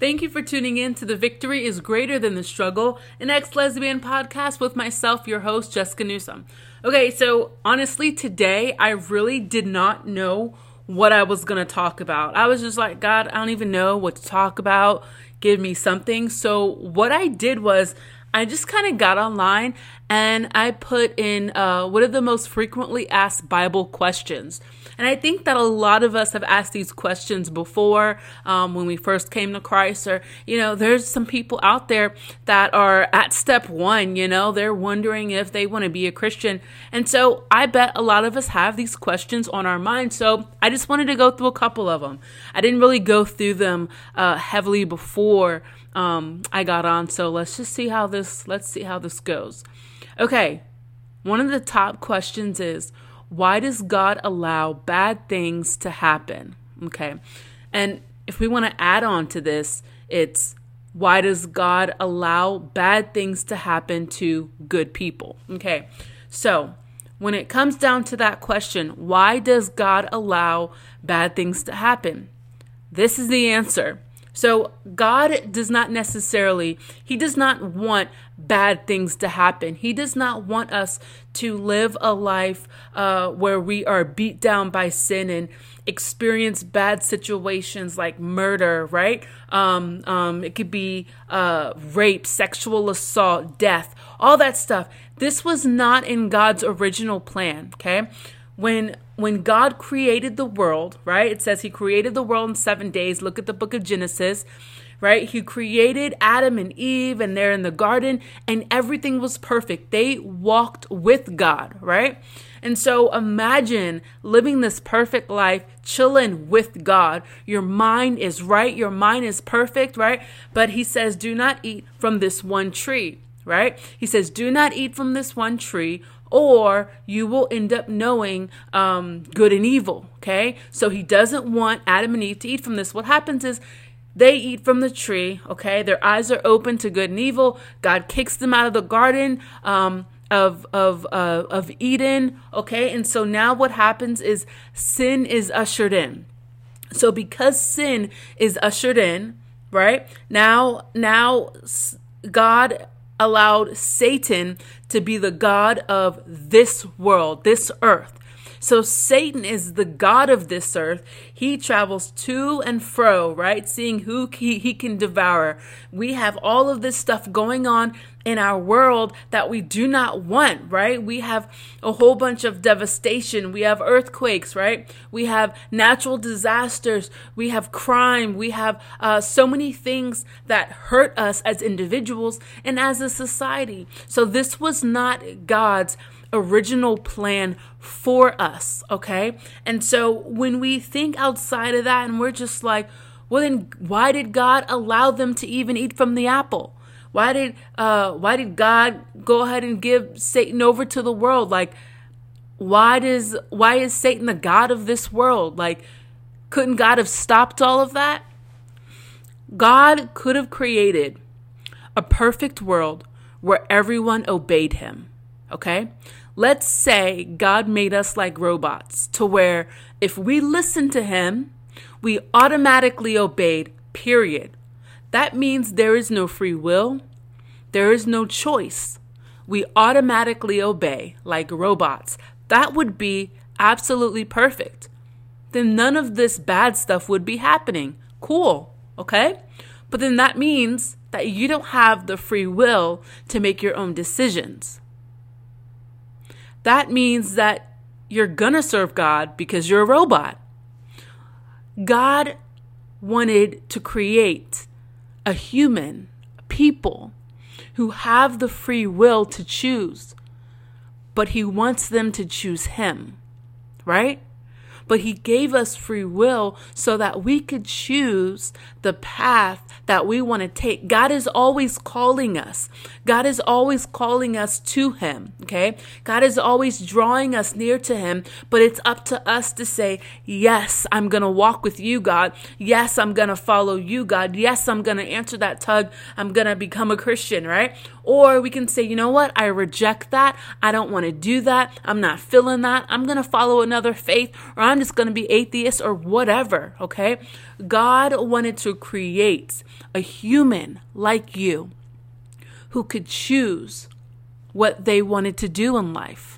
Thank you for tuning in to The Victory is Greater Than the Struggle, an ex lesbian podcast with myself, your host, Jessica Newsom. Okay, so honestly, today I really did not know what I was going to talk about. I was just like, God, I don't even know what to talk about. Give me something. So, what I did was I just kind of got online and I put in uh, what are the most frequently asked Bible questions. And I think that a lot of us have asked these questions before um, when we first came to Christ, or, you know, there's some people out there that are at step one, you know, they're wondering if they want to be a Christian. And so I bet a lot of us have these questions on our mind. So I just wanted to go through a couple of them. I didn't really go through them uh, heavily before um, I got on. So let's just see how this, let's see how this goes. Okay. One of the top questions is, why does God allow bad things to happen? Okay. And if we want to add on to this, it's why does God allow bad things to happen to good people? Okay. So, when it comes down to that question, why does God allow bad things to happen? This is the answer. So, God does not necessarily, He does not want bad things to happen. He does not want us to live a life uh, where we are beat down by sin and experience bad situations like murder, right? Um, um, it could be uh, rape, sexual assault, death, all that stuff. This was not in God's original plan, okay? When when God created the world, right? It says he created the world in 7 days. Look at the book of Genesis right? He created Adam and Eve, and they're in the garden, and everything was perfect. They walked with God, right? And so imagine living this perfect life, chilling with God. Your mind is right, your mind is perfect, right? But he says, do not eat from this one tree, right? He says, do not eat from this one tree, or you will end up knowing um, good and evil. Okay, so he doesn't want Adam and Eve to eat from this. What happens is they eat from the tree, okay? Their eyes are open to good and evil. God kicks them out of the garden um, of of uh, of Eden, okay? And so now what happens is sin is ushered in. So because sin is ushered in, right? Now now God allowed Satan to be the god of this world, this earth. So Satan is the God of this earth. He travels to and fro, right? Seeing who he, he can devour. We have all of this stuff going on in our world that we do not want, right? We have a whole bunch of devastation. We have earthquakes, right? We have natural disasters. We have crime. We have uh, so many things that hurt us as individuals and as a society. So this was not God's original plan for us, okay? And so when we think outside of that and we're just like, well then why did God allow them to even eat from the apple? Why did uh why did God go ahead and give Satan over to the world? Like why does why is Satan the god of this world? Like couldn't God have stopped all of that? God could have created a perfect world where everyone obeyed him. Okay? Let's say God made us like robots to where if we listened to Him, we automatically obeyed, period. That means there is no free will, there is no choice. We automatically obey like robots. That would be absolutely perfect. Then none of this bad stuff would be happening. Cool, okay? But then that means that you don't have the free will to make your own decisions that means that you're gonna serve God because you're a robot. God wanted to create a human, people who have the free will to choose, but He wants them to choose Him, right? But He gave us free will so that we could choose the path that we want to take. God is always calling us. God is always calling us to Him. Okay. God is always drawing us near to Him, but it's up to us to say, Yes, I'm going to walk with you, God. Yes, I'm going to follow you, God. Yes, I'm going to answer that tug. I'm going to become a Christian, right? Or we can say, you know what? I reject that. I don't want to do that. I'm not feeling that. I'm going to follow another faith or I'm just going to be atheist or whatever, okay? God wanted to create a human like you who could choose what they wanted to do in life.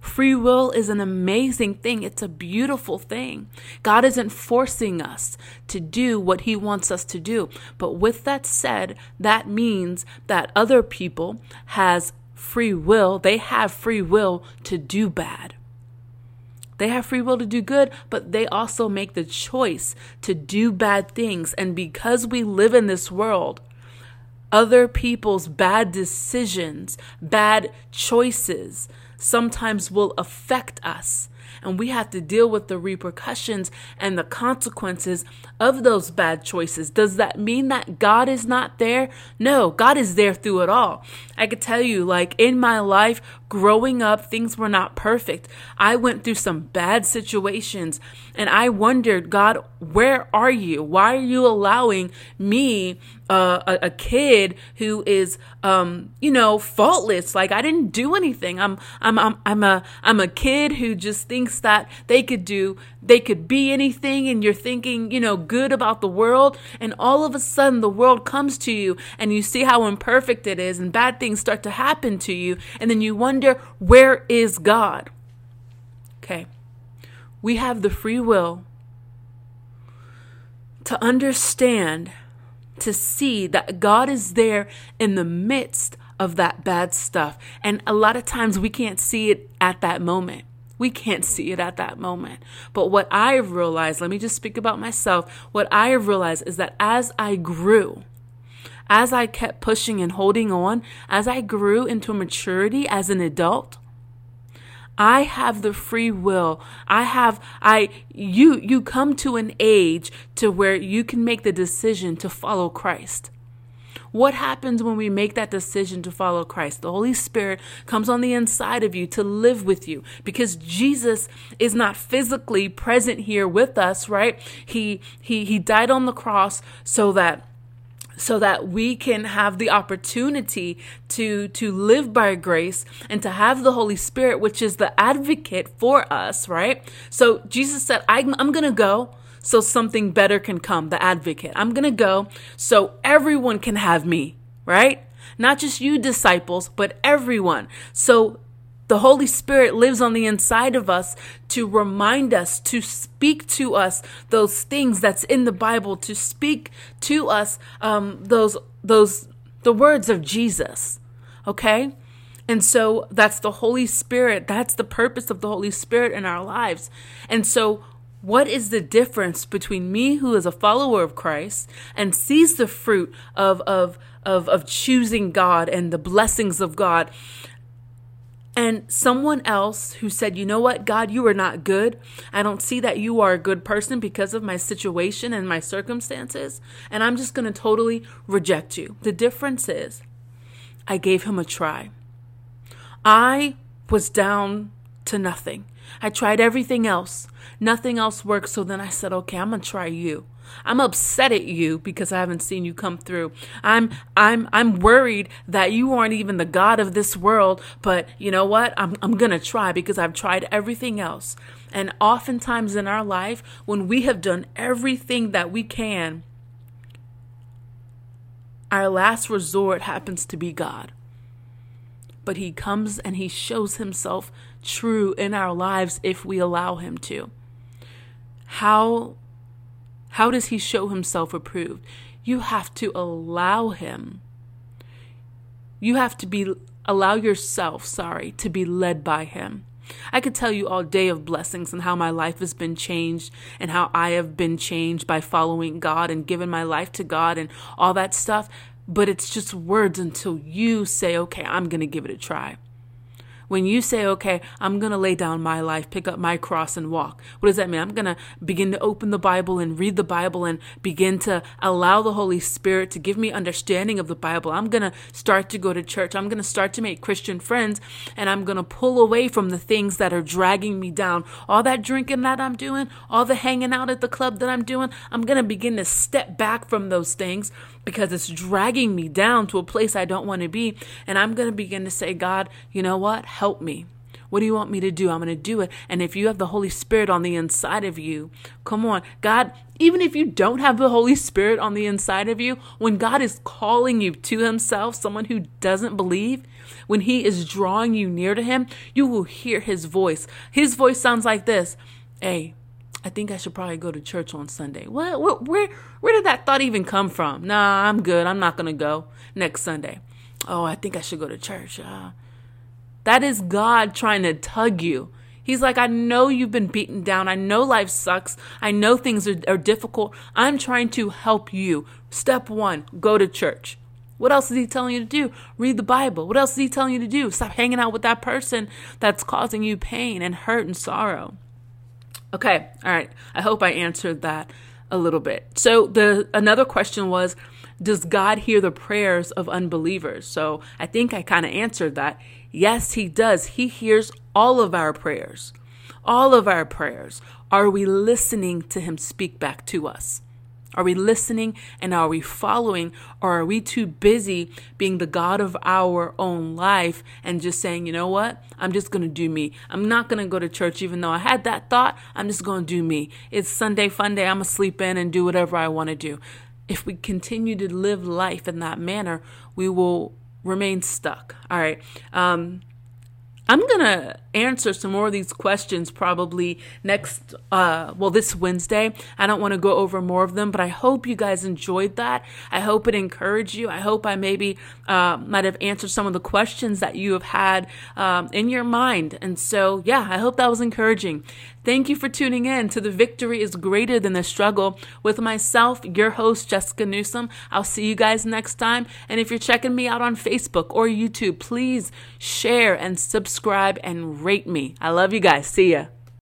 Free will is an amazing thing. It's a beautiful thing. God isn't forcing us to do what He wants us to do. But with that said, that means that other people has free will. They have free will to do bad. They have free will to do good, but they also make the choice to do bad things. And because we live in this world, other people's bad decisions, bad choices sometimes will affect us. And we have to deal with the repercussions and the consequences of those bad choices. Does that mean that God is not there? No, God is there through it all. I could tell you, like in my life, growing up, things were not perfect. I went through some bad situations and I wondered, God, where are you? Why are you allowing me, uh, a, a, kid who is, um, you know, faultless? Like I didn't do anything. I'm, I'm, I'm, I'm a, I'm a kid who just thinks that they could do, they could be anything. And you're thinking, you know, good about the world. And all of a sudden the world comes to you and you see how imperfect it is and bad things start to happen to you. And then you wonder, wonder where is God? Okay. We have the free will to understand, to see that God is there in the midst of that bad stuff. And a lot of times we can't see it at that moment. We can't see it at that moment. But what I've realized, let me just speak about myself. What I have realized is that as I grew, as I kept pushing and holding on, as I grew into maturity as an adult, I have the free will. I have I you you come to an age to where you can make the decision to follow Christ. What happens when we make that decision to follow Christ? The Holy Spirit comes on the inside of you to live with you because Jesus is not physically present here with us, right? He he he died on the cross so that so that we can have the opportunity to to live by grace and to have the holy spirit which is the advocate for us right so jesus said i'm, I'm gonna go so something better can come the advocate i'm gonna go so everyone can have me right not just you disciples but everyone so the Holy Spirit lives on the inside of us to remind us, to speak to us those things that's in the Bible, to speak to us um, those those the words of Jesus. Okay, and so that's the Holy Spirit. That's the purpose of the Holy Spirit in our lives. And so what is the difference between me who is a follower of Christ and sees the fruit of of of, of choosing God and the blessings of God and someone else who said, You know what, God, you are not good. I don't see that you are a good person because of my situation and my circumstances. And I'm just going to totally reject you. The difference is, I gave him a try. I was down to nothing. I tried everything else. Nothing else worked. So then I said, Okay, I'm going to try you. I'm upset at you because I haven't seen you come through. I'm I'm I'm worried that you aren't even the God of this world, but you know what? I'm I'm going to try because I've tried everything else. And oftentimes in our life, when we have done everything that we can, our last resort happens to be God. But he comes and he shows himself true in our lives if we allow him to. How how does he show himself approved? You have to allow him. You have to be allow yourself, sorry, to be led by him. I could tell you all day of blessings and how my life has been changed and how I have been changed by following God and giving my life to God and all that stuff, but it's just words until you say, okay, I'm going to give it a try. When you say, okay, I'm going to lay down my life, pick up my cross and walk, what does that mean? I'm going to begin to open the Bible and read the Bible and begin to allow the Holy Spirit to give me understanding of the Bible. I'm going to start to go to church. I'm going to start to make Christian friends and I'm going to pull away from the things that are dragging me down. All that drinking that I'm doing, all the hanging out at the club that I'm doing, I'm going to begin to step back from those things because it's dragging me down to a place I don't want to be. And I'm going to begin to say, God, you know what? Help me. What do you want me to do? I'm going to do it. And if you have the Holy Spirit on the inside of you, come on. God, even if you don't have the Holy Spirit on the inside of you, when God is calling you to Himself, someone who doesn't believe, when He is drawing you near to Him, you will hear His voice. His voice sounds like this Hey, I think I should probably go to church on Sunday. What, what where where did that thought even come from? Nah, I'm good. I'm not going to go next Sunday. Oh, I think I should go to church. Uh, that is God trying to tug you. He's like, I know you've been beaten down. I know life sucks. I know things are, are difficult. I'm trying to help you. Step one, go to church. What else is he telling you to do? Read the Bible. What else is he telling you to do? Stop hanging out with that person that's causing you pain and hurt and sorrow. Okay, all right. I hope I answered that a little bit. So the another question was does God hear the prayers of unbelievers? So I think I kind of answered that. Yes, He does. He hears all of our prayers. All of our prayers. Are we listening to Him speak back to us? Are we listening and are we following, or are we too busy being the God of our own life and just saying, you know what? I'm just going to do me. I'm not going to go to church even though I had that thought. I'm just going to do me. It's Sunday fun day. I'm going to sleep in and do whatever I want to do if we continue to live life in that manner, we will remain stuck. All right. Um, I'm going to answer some more of these questions probably next, uh, well, this Wednesday. I don't want to go over more of them, but I hope you guys enjoyed that. I hope it encouraged you. I hope I maybe uh, might have answered some of the questions that you have had um, in your mind. And so, yeah, I hope that was encouraging. Thank you for tuning in to The Victory is Greater Than the Struggle with myself, your host, Jessica Newsom. I'll see you guys next time. And if you're checking me out on Facebook or YouTube, please share and subscribe and rate me. I love you guys. See ya.